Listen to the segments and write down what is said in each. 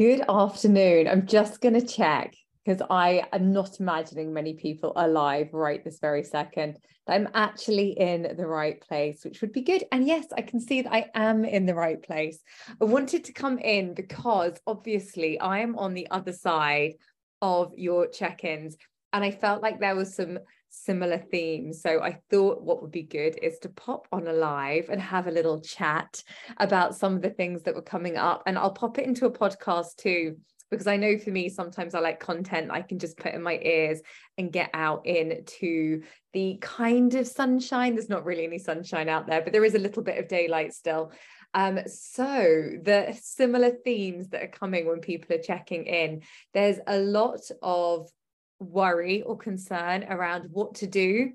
Good afternoon. I'm just going to check because I am not imagining many people alive right this very second. I'm actually in the right place, which would be good. And yes, I can see that I am in the right place. I wanted to come in because obviously I am on the other side of your check ins. And I felt like there was some similar themes. So I thought what would be good is to pop on a live and have a little chat about some of the things that were coming up. And I'll pop it into a podcast too, because I know for me, sometimes I like content I can just put in my ears and get out into the kind of sunshine. There's not really any sunshine out there, but there is a little bit of daylight still. Um, so the similar themes that are coming when people are checking in, there's a lot of worry or concern around what to do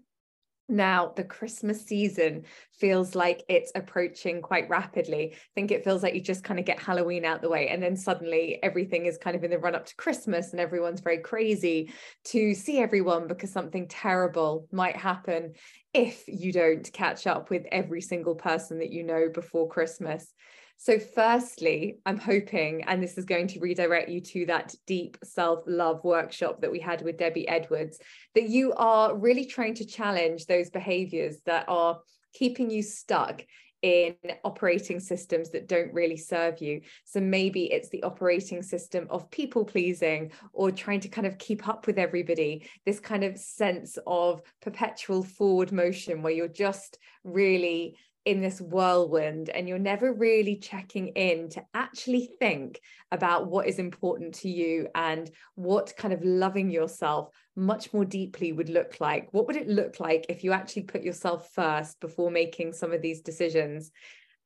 now, the Christmas season feels like it's approaching quite rapidly. I think it feels like you just kind of get Halloween out the way, and then suddenly everything is kind of in the run up to Christmas, and everyone's very crazy to see everyone because something terrible might happen if you don't catch up with every single person that you know before Christmas. So, firstly, I'm hoping, and this is going to redirect you to that deep self love workshop that we had with Debbie Edwards, that you are really trying to challenge those behaviors that are keeping you stuck in operating systems that don't really serve you. So maybe it's the operating system of people pleasing or trying to kind of keep up with everybody, this kind of sense of perpetual forward motion where you're just really in this whirlwind and you're never really checking in to actually think about what is important to you and what kind of loving yourself much more deeply would look like. What would it look like if you actually put yourself first before making some of these decisions?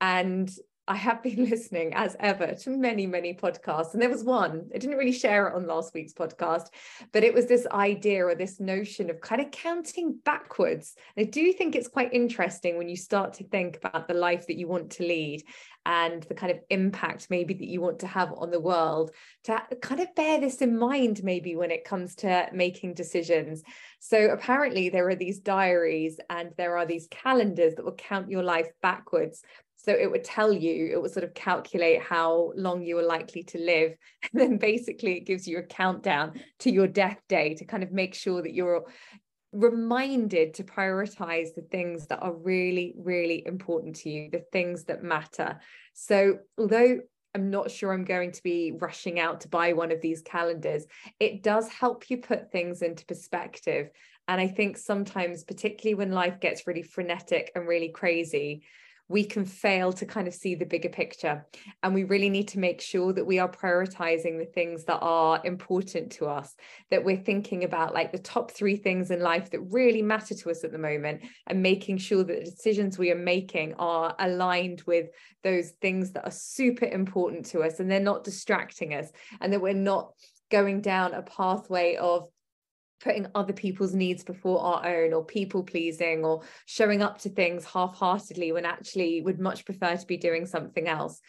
And I have been listening, as ever, to many, many podcasts. And there was one, I didn't really share it on last week's podcast, but it was this idea or this notion of kind of counting backwards. I do think it's quite interesting when you start to think about the life that you want to lead and the kind of impact maybe that you want to have on the world to kind of bear this in mind maybe when it comes to making decisions so apparently there are these diaries and there are these calendars that will count your life backwards so it would tell you, it would sort of calculate how long you are likely to live. And then basically it gives you a countdown to your death day to kind of make sure that you're reminded to prioritize the things that are really, really important to you, the things that matter. So although I'm not sure I'm going to be rushing out to buy one of these calendars. It does help you put things into perspective. And I think sometimes, particularly when life gets really frenetic and really crazy, we can fail to kind of see the bigger picture. And we really need to make sure that we are prioritizing the things that are important to us, that we're thinking about like the top three things in life that really matter to us at the moment, and making sure that the decisions we are making are aligned with those things that are super important to us and they're not distracting us, and that we're not going down a pathway of putting other people's needs before our own or people pleasing or showing up to things half-heartedly when actually would much prefer to be doing something else.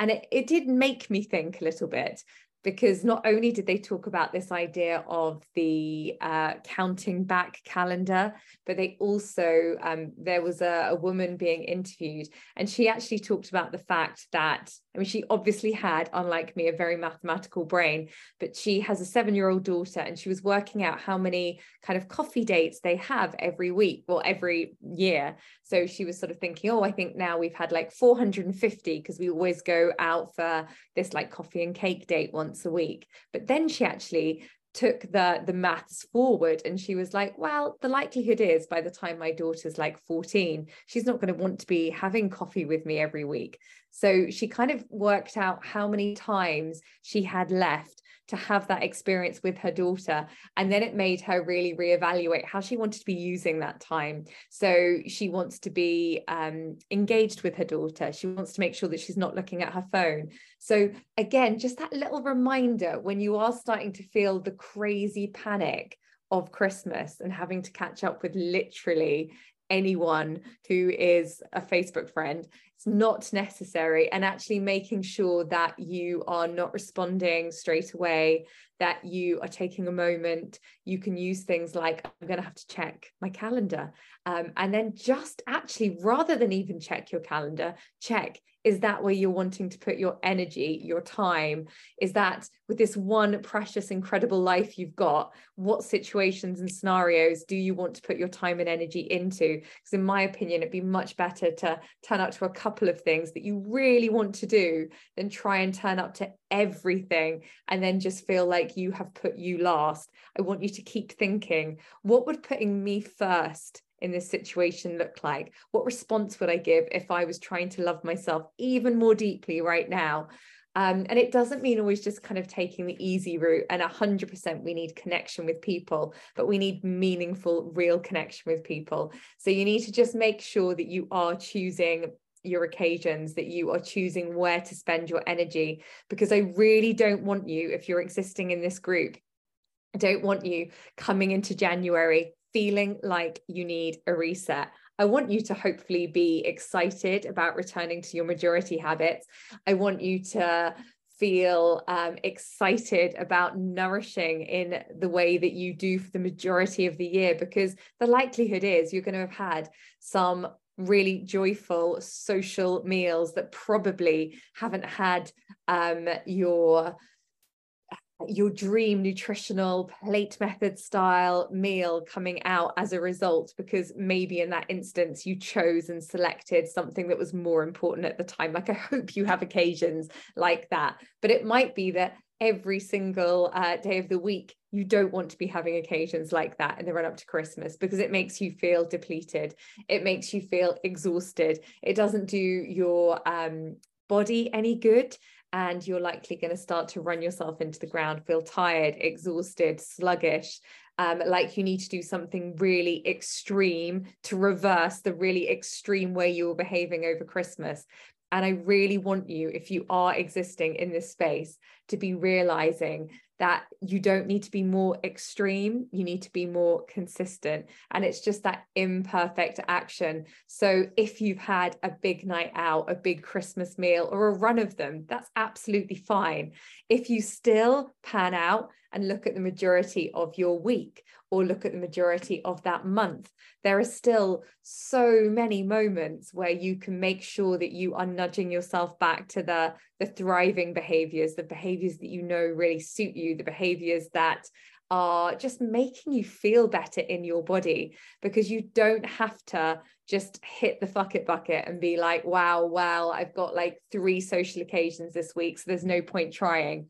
And it, it did make me think a little bit because not only did they talk about this idea of the uh, counting back calendar, but they also, um, there was a, a, woman being interviewed, and she actually talked about the fact that, I mean, she obviously had, unlike me, a very mathematical brain, but she has a seven year old daughter, and she was working out how many kind of coffee dates they have every week, well, every year. So she was sort of thinking, oh, I think now we've had like 450 because we always go out for this like coffee and cake date once a week. But then she actually took the the maths forward and she was like well the likelihood is by the time my daughter's like 14 she's not going to want to be having coffee with me every week so she kind of worked out how many times she had left to have that experience with her daughter. And then it made her really reevaluate how she wanted to be using that time. So she wants to be um, engaged with her daughter. She wants to make sure that she's not looking at her phone. So, again, just that little reminder when you are starting to feel the crazy panic of Christmas and having to catch up with literally anyone who is a Facebook friend. It's not necessary and actually making sure that you are not responding straight away that you are taking a moment you can use things like i'm going to have to check my calendar um, and then just actually rather than even check your calendar check is that where you're wanting to put your energy your time? Is that with this one precious incredible life you've got what situations and scenarios do you want to put your time and energy into? Because in my opinion it'd be much better to turn up to a couple of things that you really want to do than try and turn up to everything and then just feel like you have put you last i want you to keep thinking what would putting me first in this situation look like? What response would I give if I was trying to love myself even more deeply right now? Um, and it doesn't mean always just kind of taking the easy route. And 100% we need connection with people, but we need meaningful, real connection with people. So you need to just make sure that you are choosing your occasions, that you are choosing where to spend your energy. Because I really don't want you, if you're existing in this group, I don't want you coming into January feeling like you need a reset. I want you to hopefully be excited about returning to your majority habits. I want you to feel um, excited about nourishing in the way that you do for the majority of the year, because the likelihood is you're going to have had some really joyful social meals that probably haven't had um, your your dream nutritional plate method style meal coming out as a result because maybe in that instance you chose and selected something that was more important at the time. Like i hope you have occasions like that. But it might be that every single uh, day of the week you don't want to be having occasions like that in the run up to christmas because it makes you feel depleted. It makes you feel exhausted. It doesn't do your um, body any good and you're likely going to start to run yourself into the ground, feel tired, exhausted, sluggish, um, like you need to do something really extreme to reverse the really extreme way you were behaving over Christmas. And I really want you, if you are existing in this space, to be realizing that you don't need to be more extreme, you need to be more consistent. And it's just that imperfect action. So if you've had a big night out, a big Christmas meal, or a run of them, that's absolutely fine. If you still pan out and look at the majority of your week or look at the majority of that month, there are still so many moments where you can make sure that you are nudging yourself back to the, the thriving behaviors, the behaviors that you know really suit you, the behaviors that are just making you feel better in your body because you don't have to just hit the fuck it bucket and be like, wow, well, I've got like three social occasions this week, so there's no point trying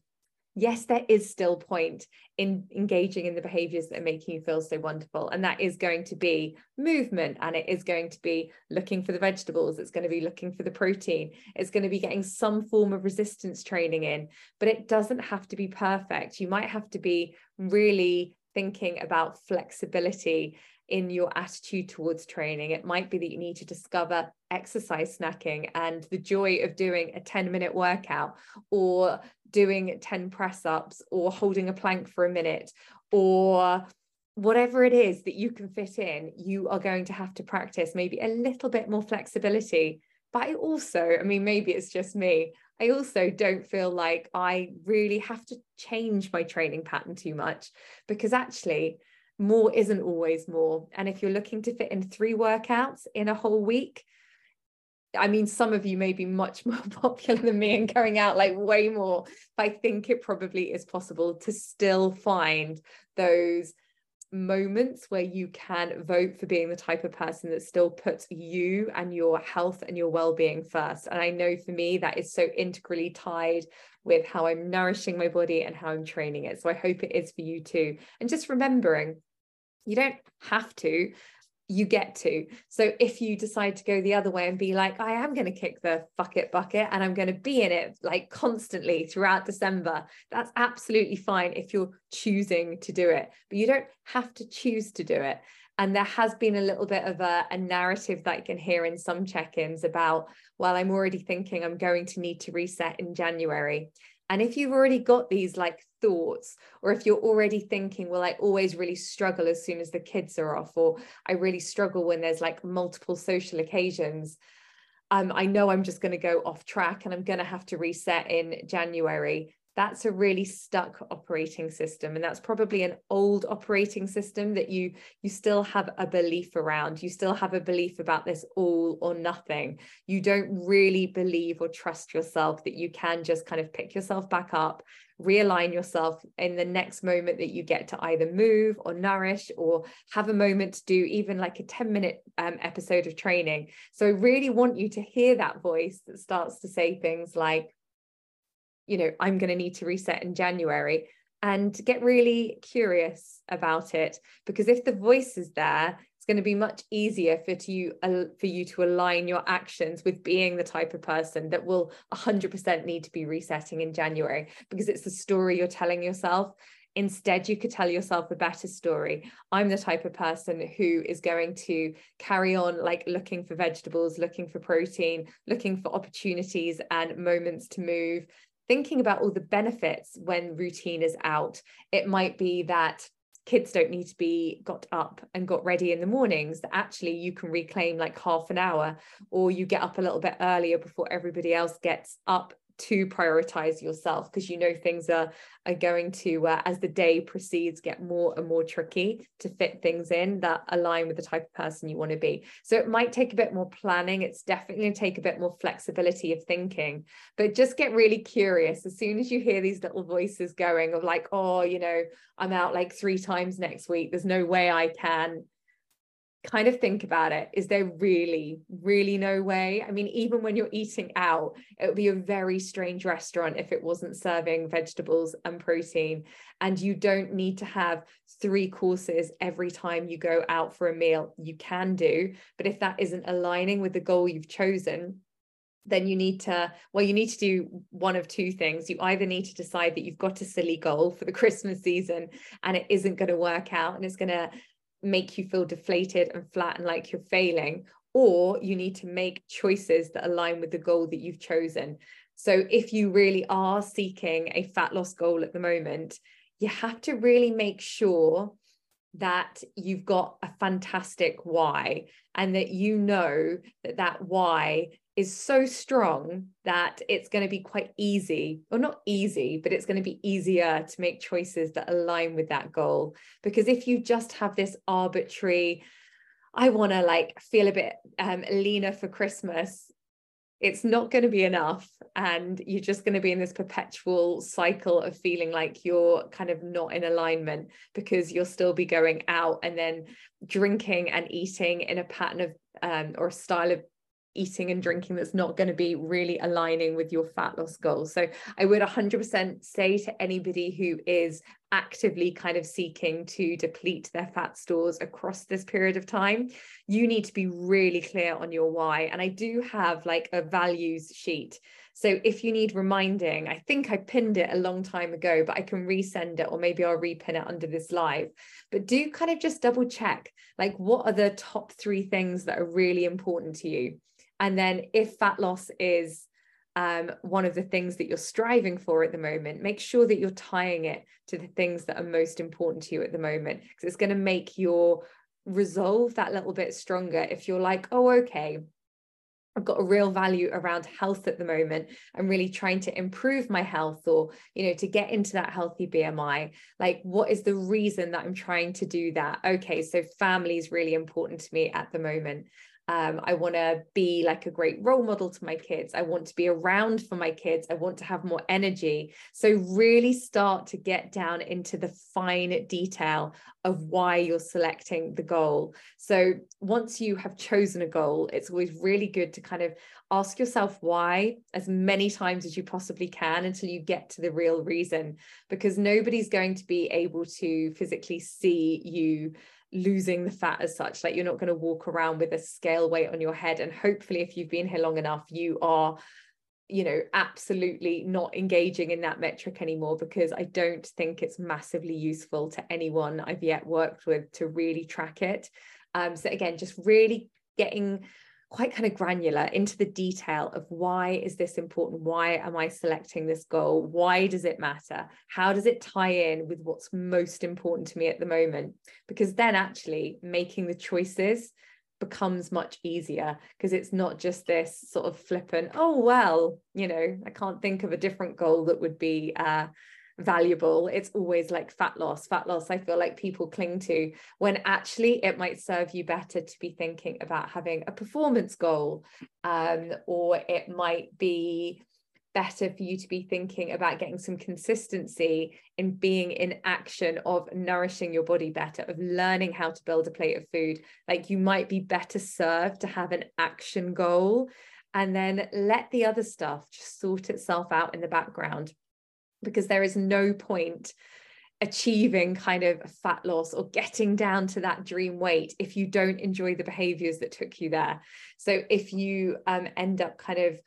yes, there is still point in engaging in the behaviors that are making you feel so wonderful. And that is going to be movement and it is going to be looking for the vegetables. It's going to be looking for the protein. It's going to be getting some form of resistance training in, but it doesn't have to be perfect. You might have to be really thinking about flexibility in your attitude towards training. It might be that you need to discover exercise snacking and the joy of doing a 10 minute workout or doing 10 press ups or holding a plank for a minute or whatever it is that you can fit in, you are going to have to practice maybe a little bit more flexibility. But I also, I mean, maybe it's just me. I also don't feel like I really have to change my training pattern too much because actually, more isn't always more. And if you're looking to fit in three workouts in a whole week, I mean, some of you may be much more popular than me and going out like way more, but I think it probably is possible to still find those moments where you can vote for being the type of person that still puts you and your health and your well-being first. And i know for me that is so integrally tied with how i'm nourishing my body and how i'm training it. So i hope it is for you too. And just remembering you don't have to you get to. So if you decide to go the other way and be like, I am going to kick the fuck it bucket and I'm going to be in it like constantly throughout December, that's absolutely fine if you're choosing to do it. But you don't have to choose to do it. And there has been a little bit of a, a narrative that I can hear in some check ins about, well, I'm already thinking I'm going to need to reset in January. And if you've already got these like thoughts, or if you're already thinking, well, I always really struggle as soon as the kids are off, or I really struggle when there's like multiple social occasions, um, I know I'm just going to go off track and I'm going to have to reset in January that's a really stuck operating system and that's probably an old operating system that you you still have a belief around. You still have a belief about this all or nothing. You don't really believe or trust yourself that you can just kind of pick yourself back up realign yourself in the next moment that you get to either move or nourish or have a moment to do even like a 10 minute um, episode of training. So i really want you to hear that voice that starts to say things like you know i'm going to need to reset in january and get really curious about it because if the voice is there it's going to be much easier for you uh, for you to align your actions with being the type of person that will 100% need to be resetting in January because it's the story you're telling yourself Instead, you could tell yourself a better story. I'm the type of person who is going to carry on like looking for vegetables, looking for protein, looking for opportunities and moments to move, thinking about all the benefits when routine is out. It might be that kids don't need to be got up and got ready in the mornings that actually you can reclaim like half an hour or you get up a little bit earlier before everybody else gets up to prioritize yourself because you know things are are going to uh, as the day proceeds get more and more tricky to fit things in that align with the type of person you want to be. So it might take a bit more planning it's definitely going to take a bit more flexibility of thinking. But just get really curious as soon as you hear these little voices going of like oh you know i'm out like three times next week there's no way i can kind of think about it is there really really no way? I mean even when you're eating out it would be a very strange restaurant if it wasn't serving vegetables and protein. And you don't need to have three courses every time you go out for a meal. You can do but if that isn't aligning with the goal you've chosen then you need to well you need to do one of two things. You either need to decide that you've got a silly goal for the christmas season and it isn't going to work out and it's going to make you feel deflated and flat and like you're failing or you need to make choices that align with the goal that you've chosen. So if you really are seeking a fat loss goal at the moment you have to really make sure that you've got a fantastic why and that you know that that why is so strong that it's going to be quite easy, or not easy, but it's going to be easier to make choices that align with that goal. Because if you just have this arbitrary, I want to like feel a bit um, leaner for Christmas, it's not going to be enough. And you're just going to be in this perpetual cycle of feeling like you're kind of not in alignment because you'll still be going out and then drinking and eating in a pattern of um, or a style of eating and drinking that's not going to be really aligning with your fat loss goals. So I would 100% say to anybody who is actively kind of seeking to deplete their fat stores across this period of time, you need to be really clear on your why. And I do have like a values sheet. So if you need reminding, I think I pinned it a long time ago, but I can resend it or maybe I'll repin it under this live. But do kind of just double check like what are the top three things that are really important to you? And then if fat loss is um, one of the things that you're striving for at the moment, make sure that you're tying it to the things that are most important to you at the moment, because it's going to make your resolve that little bit stronger. If you're like, oh, okay, I've got a real value around health at the moment. I'm really trying to improve my health or, you know, to get into that healthy BMI. Like, what is the reason that I'm trying to do that? Okay, so family is really important to me at the moment. Um, I want to be like a great role model to my kids. I want to be around for my kids. I want to have more energy. So, really start to get down into the fine detail of why you're selecting the goal. So, once you have chosen a goal, it's always really good to kind of ask yourself why as many times as you possibly can until you get to the real reason, because nobody's going to be able to physically see you losing the fat as such like you're not going to walk around with a scale weight on your head and hopefully if you've been here long enough you are you know absolutely not engaging in that metric anymore because i don't think it's massively useful to anyone i've yet worked with to really track it. Um so again just really getting quite kind of granular into the detail of why is this important? Why am i selecting this goal? Why does it matter? How does it tie in with what's most important to me at the moment? Because then actually making the choices becomes much easier because it's not just this sort of flippant oh well you know i can't think of a different goal that would be uh, valuable. It's always like fat loss fat loss i feel like people cling to when actually it might serve you better to be thinking about having a performance goal um, or it might be better for you to be thinking about getting some consistency in being in action of nourishing your body better of learning how to build a plate of food. Like you might be better served to have an action goal. And then let the other stuff just sort itself out in the background because there is no point achieving kind of fat loss or getting down to that dream weight if you don't enjoy the behaviors that took you there. So if you um, end up kind of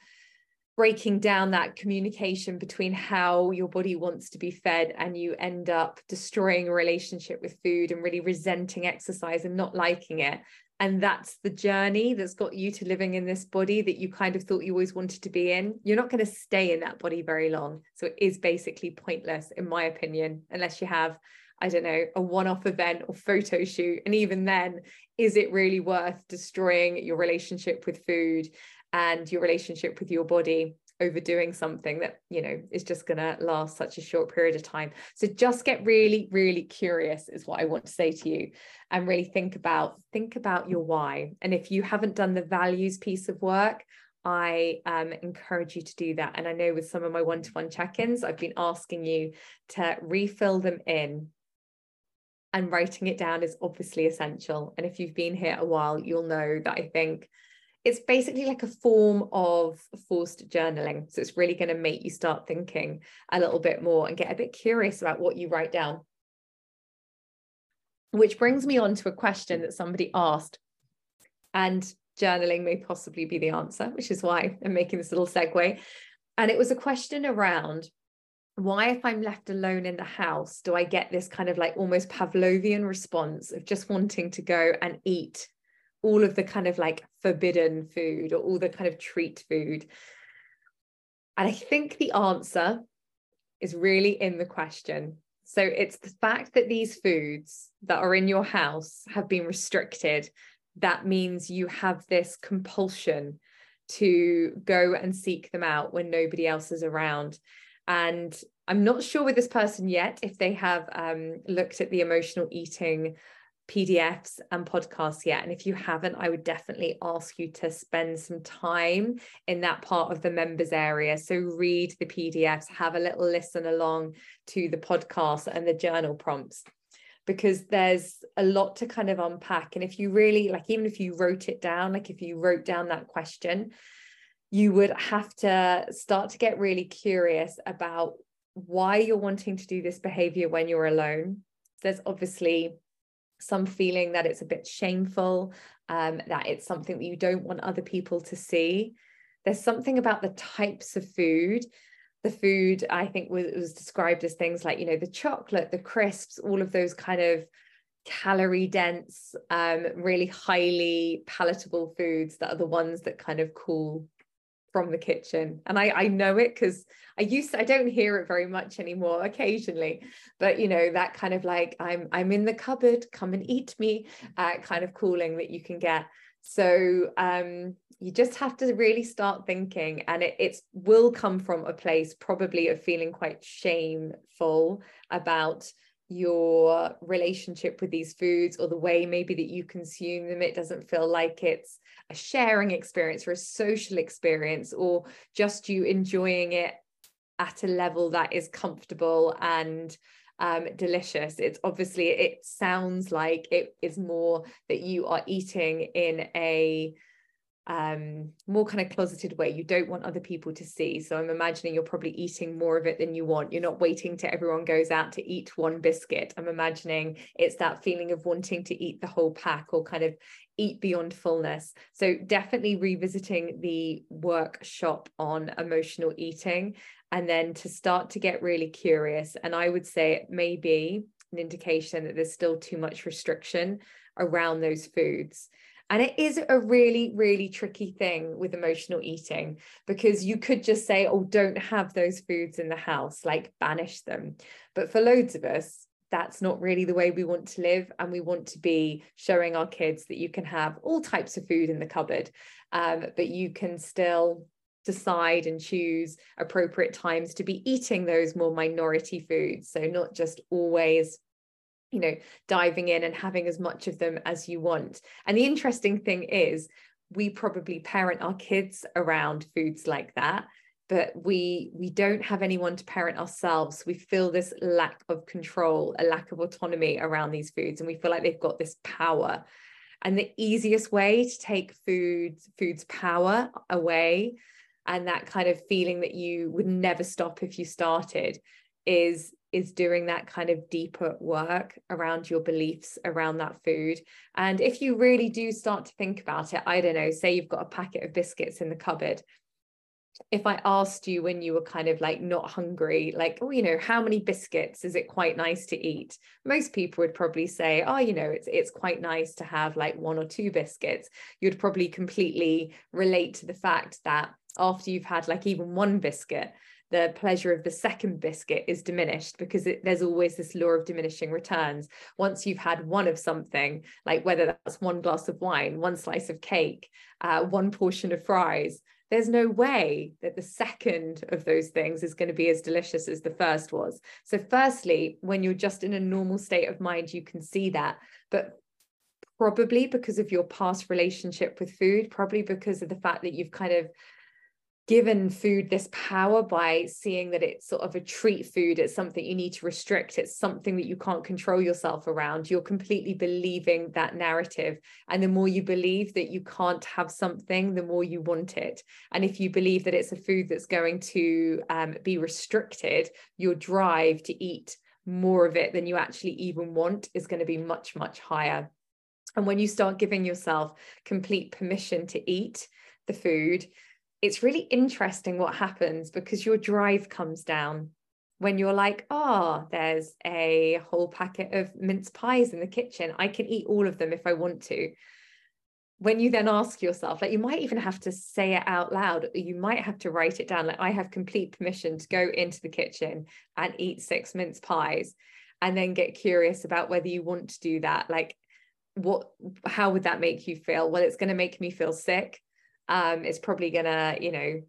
breaking down that communication between how your body wants to be fed and you end up destroying a relationship with food and really resenting exercise and not liking it. And that's the journey that's got you to living in this body that you kind of thought you always wanted to be in. You're not going to stay in that body very long. So it is basically pointless in my opinion unless you have I don't know, a one off event or photo shoot. And even then, is it really worth destroying your relationship with food and your relationship with your body overdoing something that you know is just going to last such a short period of time. So just get really really curious is what i want to say to you and really think about think about your why. And if you haven't done the values piece of work i um, encourage you to do that. And i know with some of my one-to-one check-ins i've been asking you to refill them in and writing it down is obviously essential. And if you've been here a while you'll know that i think it's basically like a form of forced journaling. So it's really going to make you start thinking a little bit more and get a bit curious about what you write down. Which brings me on to a question that somebody asked. And journaling may possibly be the answer, which is why I'm making this little segue. And it was a question around why, if I'm left alone in the house, do I get this kind of like almost Pavlovian response of just wanting to go and eat all of the kind of like forbidden food or all the kind of treat food. And I think the answer is really in the question. So it's the fact that these foods that are in your house have been restricted. That means you have this compulsion to go and seek them out when nobody else is around. And I'm not sure with this person yet if they have um, looked at the emotional eating PDFs and podcasts yet. And if you haven't, I would definitely ask you to spend some time in that part of the members area. So read the PDFs, have a little listen along to the podcast and the journal prompts because there's a lot to kind of unpack. And if you really like, even if you wrote it down, like if you wrote down that question, you would have to start to get really curious about why you're wanting to do this behavior when you're alone. There's obviously some feeling that it's a bit shameful, um, that it's something that you don't want other people to see. There's something about the types of food. The food, I think, was, was described as things like, you know, the chocolate, the crisps, all of those kind of calorie dense, um, really highly palatable foods that are the ones that kind of cool from the kitchen. And i i know it because i used to, i don't hear it very much anymore occasionally but you know that kind of like i'm i'm in the cupboard come and eat me uh, kind of calling that you can get. So um you just have to really start thinking and it it's will come from a place probably of feeling quite shameful about your relationship with these foods or the way maybe that you consume them. It doesn't feel like it's a sharing experience or a social experience or just you enjoying it at a level that is comfortable and um, delicious. It's obviously, it sounds like it is more that you are eating in a um more kind of closeted way. You don't want other people to see. So i'm imagining you're probably eating more of it than you want. You're not waiting till everyone goes out to eat one biscuit. I'm imagining it's that feeling of wanting to eat the whole pack or kind of eat beyond fullness. So definitely revisiting the workshop on emotional eating and then to start to get really curious. And i would say it may be an indication that there's still too much restriction around those foods and it is a really, really tricky thing with emotional eating because you could just say, oh, don't have those foods in the house, like banish them. But for loads of us, that's not really the way we want to live and we want to be showing our kids that you can have all types of food in the cupboard um, but you can still decide and choose appropriate times to be eating those more minority foods so not just always you know diving in and having as much of them as you want. And the interesting thing is we probably parent our kids around foods like that but we we don't have anyone to parent ourselves. We feel this lack of control a lack of autonomy around these foods and we feel like they've got this power. And the easiest way to take food food's power away and that kind of feeling that you would never stop if you started is is doing that kind of deeper work around your beliefs around that food and if you really do start to think about it i don't know say you've got a packet of biscuits in the cupboard if I asked you when you were kind of like not hungry, like, oh, you know, how many biscuits is it quite nice to eat? Most people would probably say, oh, you know, it's it's quite nice to have like one or two biscuits. You'd probably completely relate to the fact that after you've had like even one biscuit, the pleasure of the second biscuit is diminished because it, there's always this law of diminishing returns. Once you've had one of something, like whether that's one glass of wine, one slice of cake, uh, one portion of fries, there's no way that the second of those things is going to be as delicious as the first was. So, firstly, when you're just in a normal state of mind, you can see that. But probably because of your past relationship with food, probably because of the fact that you've kind of given food this power by seeing that it's sort of a treat food it's something you need to restrict it's something that you can't control yourself around you're completely believing that narrative. And the more you believe that you can't have something the more you want it. And if you believe that it's a food that's going to um, be restricted your drive to eat more of it than you actually even want is going to be much much higher. And when you start giving yourself complete permission to eat the food it's really interesting what happens because your drive comes down when you're like, oh, there's a whole packet of mince pies in the kitchen. I can eat all of them if I want to. When you then ask yourself, like you might even have to say it out loud, you might have to write it down. Like, I have complete permission to go into the kitchen and eat six mince pies, and then get curious about whether you want to do that. Like, what, how would that make you feel? Well, it's going to make me feel sick um, it's probably gonna, you know,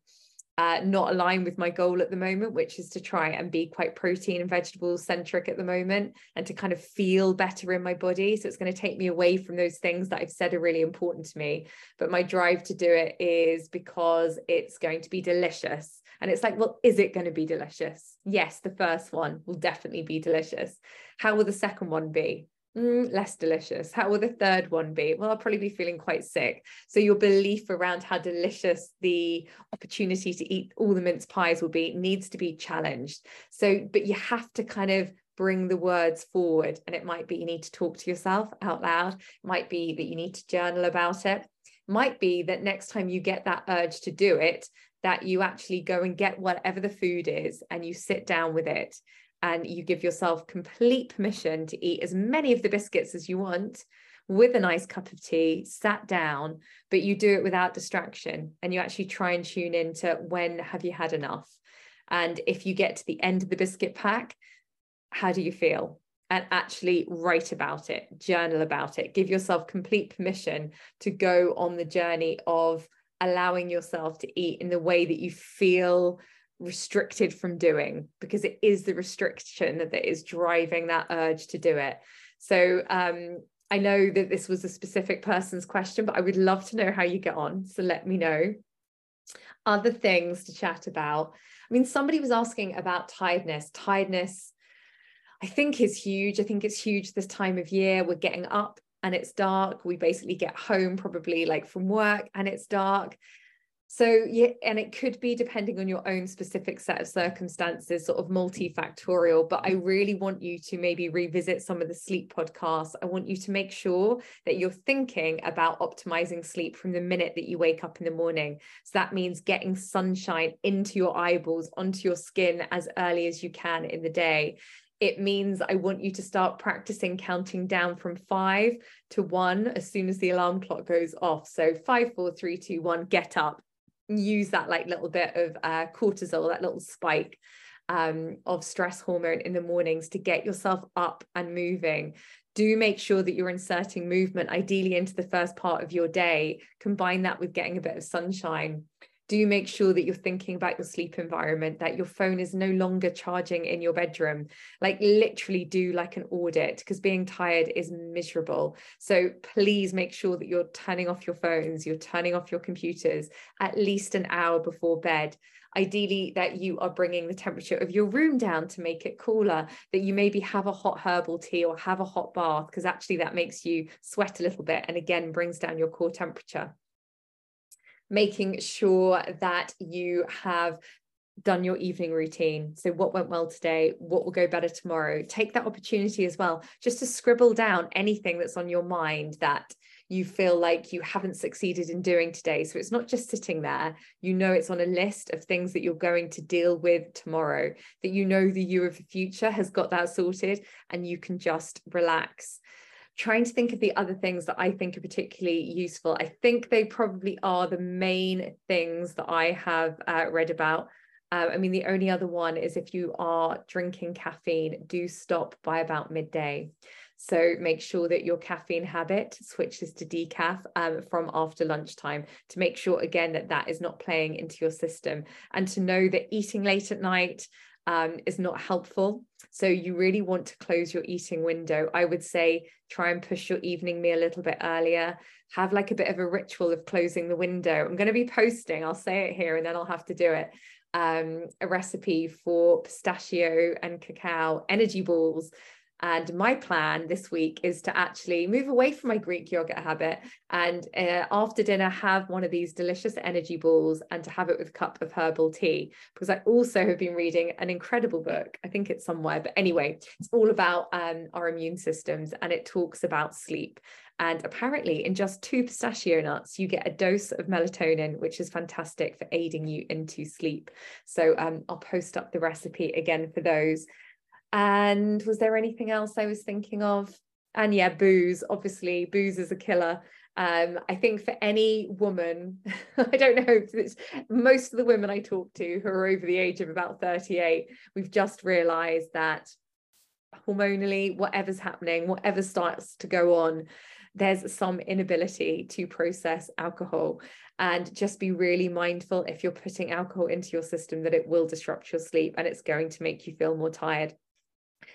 uh, not align with my goal at the moment, which is to try and be quite protein and vegetable centric at the moment and to kind of feel better in my body. So it's going to take me away from those things that I've said are really important to me. But my drive to do it is because it's going to be delicious. And it's like, well, is it going to be delicious? Yes, the first one will definitely be delicious. How will the second one be? Mm, less delicious. How will the third one be? Well, I'll probably be feeling quite sick. So, your belief around how delicious the opportunity to eat all the mince pies will be needs to be challenged. So, but you have to kind of bring the words forward. And it might be you need to talk to yourself out loud, it might be that you need to journal about it, it might be that next time you get that urge to do it, that you actually go and get whatever the food is and you sit down with it and you give yourself complete permission to eat as many of the biscuits as you want with a nice cup of tea, sat down, but you do it without distraction and you actually try and tune into when have you had enough? And if you get to the end of the biscuit pack, how do you feel? And actually write about it, journal about it, give yourself complete permission to go on the journey of allowing yourself to eat in the way that you feel restricted from doing because it is the restriction that is driving that urge to do it. So um, I know that this was a specific person's question, but I would love to know how you get on. So let me know. Other things to chat about. I mean, somebody was asking about tiredness. Tiredness, I think, is huge. I think it's huge this time of year. We're getting up and it's dark. We basically get home probably like from work and it's dark. So, yeah, and it could be depending on your own specific set of circumstances, sort of multifactorial. But I really want you to maybe revisit some of the sleep podcasts. I want you to make sure that you're thinking about optimizing sleep from the minute that you wake up in the morning. So that means getting sunshine into your eyeballs, onto your skin as early as you can in the day it means I want you to start practicing counting down from five to one as soon as the alarm clock goes off. So five, four, three, two, one, get up use that like little bit of uh, cortisol, that little spike um, of stress hormone in the mornings to get yourself up and moving. Do make sure that you're inserting movement ideally into the first part of your day. Combine that with getting a bit of sunshine do make sure that you're thinking about your sleep environment that your phone is no longer charging in your bedroom. Like literally do like an audit because being tired is miserable. So please make sure that you're turning off your phones you're turning off your computers at least an hour before bed. Ideally that you are bringing the temperature of your room down to make it cooler that you maybe have a hot herbal tea or have a hot bath because actually that makes you sweat a little bit and again brings down your core temperature making sure that you have done your evening routine. So, what went well today? What will go better tomorrow? Take that opportunity as well, just to scribble down anything that's on your mind that you feel like you haven't succeeded in doing today. So, it's not just sitting there, you know, it's on a list of things that you're going to deal with tomorrow, that you know the you of the future has got that sorted, and you can just relax trying to think of the other things that I think are particularly useful. I think they probably are the main things that I have uh, read about. Uh, I mean, the only other one is if you are drinking caffeine, do stop by about midday. So make sure that your caffeine habit switches to decaf um, from after lunchtime to make sure, again, that that is not playing into your system and to know that eating late at night um, is not helpful. So you really want to close your eating window. I would say try and push your evening meal a little bit earlier. Have like a bit of a ritual of closing the window. I'm going to be posting, I'll say it here and then I'll have to do it. Um, a recipe for pistachio and cacao energy balls and my plan this week is to actually move away from my Greek yogurt habit and uh, after dinner have one of these delicious energy balls and to have it with a cup of herbal tea. Because I also have been reading an incredible book. I think it's somewhere, but anyway, it's all about um, our immune systems and it talks about sleep. And apparently, in just two pistachio nuts, you get a dose of melatonin, which is fantastic for aiding you into sleep. So um, I'll post up the recipe again for those. And was there anything else I was thinking of? And yeah, booze. Obviously, booze is a killer. Um, I think for any woman, I don't know if it's most of the women I talk to who are over the age of about 38, we've just realized that hormonally, whatever's happening, whatever starts to go on, there's some inability to process alcohol and just be really mindful if you're putting alcohol into your system that it will disrupt your sleep and it's going to make you feel more tired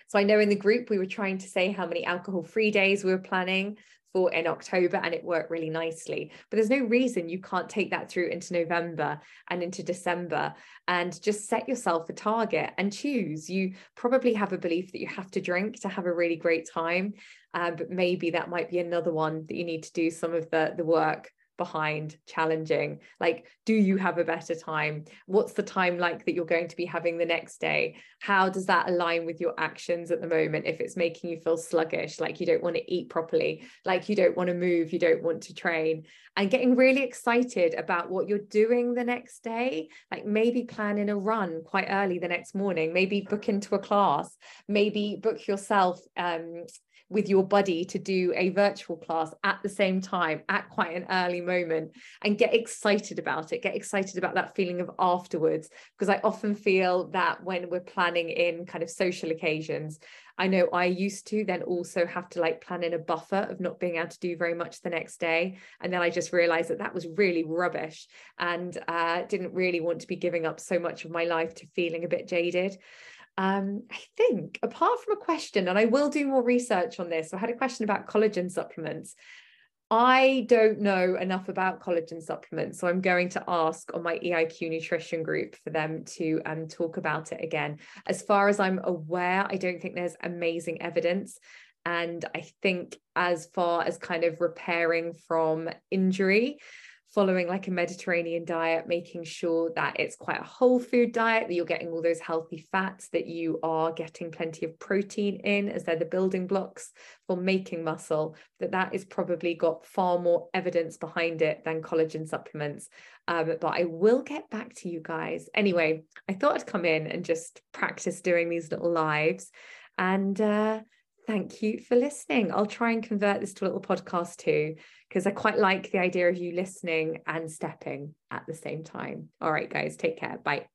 so I know in the group we were trying to say how many alcohol free days we were planning for in October and it worked really nicely. But there's no reason you can't take that through into November and into December and just set yourself a target and choose. You probably have a belief that you have to drink to have a really great time. Um, but maybe that might be another one that you need to do some of the, the work behind challenging like do you have a better time? What's the time like that you're going to be having the next day? How does that align with your actions at the moment if it's making you feel sluggish like you don't want to eat properly like you don't want to move you don't want to train? And getting really excited about what you're doing the next day like maybe planning a run quite early the next morning maybe book into a class maybe book yourself um, with your buddy to do a virtual class at the same time at quite an early moment and get excited about it get excited about that feeling of afterwards because i often feel that when we're planning in kind of social occasions I know I used to then also have to like plan in a buffer of not being able to do very much the next day. And then I just realized that that was really rubbish and uh, didn't really want to be giving up so much of my life to feeling a bit jaded um, I think apart from a question, and I will do more research on this. I had a question about collagen supplements. I don't know enough about collagen supplements, so I'm going to ask on my EIQ nutrition group for them to um, talk about it again. As far as I'm aware, I don't think there's amazing evidence. And I think, as far as kind of repairing from injury, following like a Mediterranean diet, making sure that it's quite a whole food diet, that you're getting all those healthy fats, that you are getting plenty of protein in as they're the building blocks for making muscle, that that is probably got far more evidence behind it than collagen supplements. Um, but I will get back to you guys. Anyway, I thought I'd come in and just practice doing these little lives. And uh, thank you for listening. I'll try and convert this to a little podcast too because I quite like the idea of you listening and stepping at the same time. All right, guys, take care. Bye.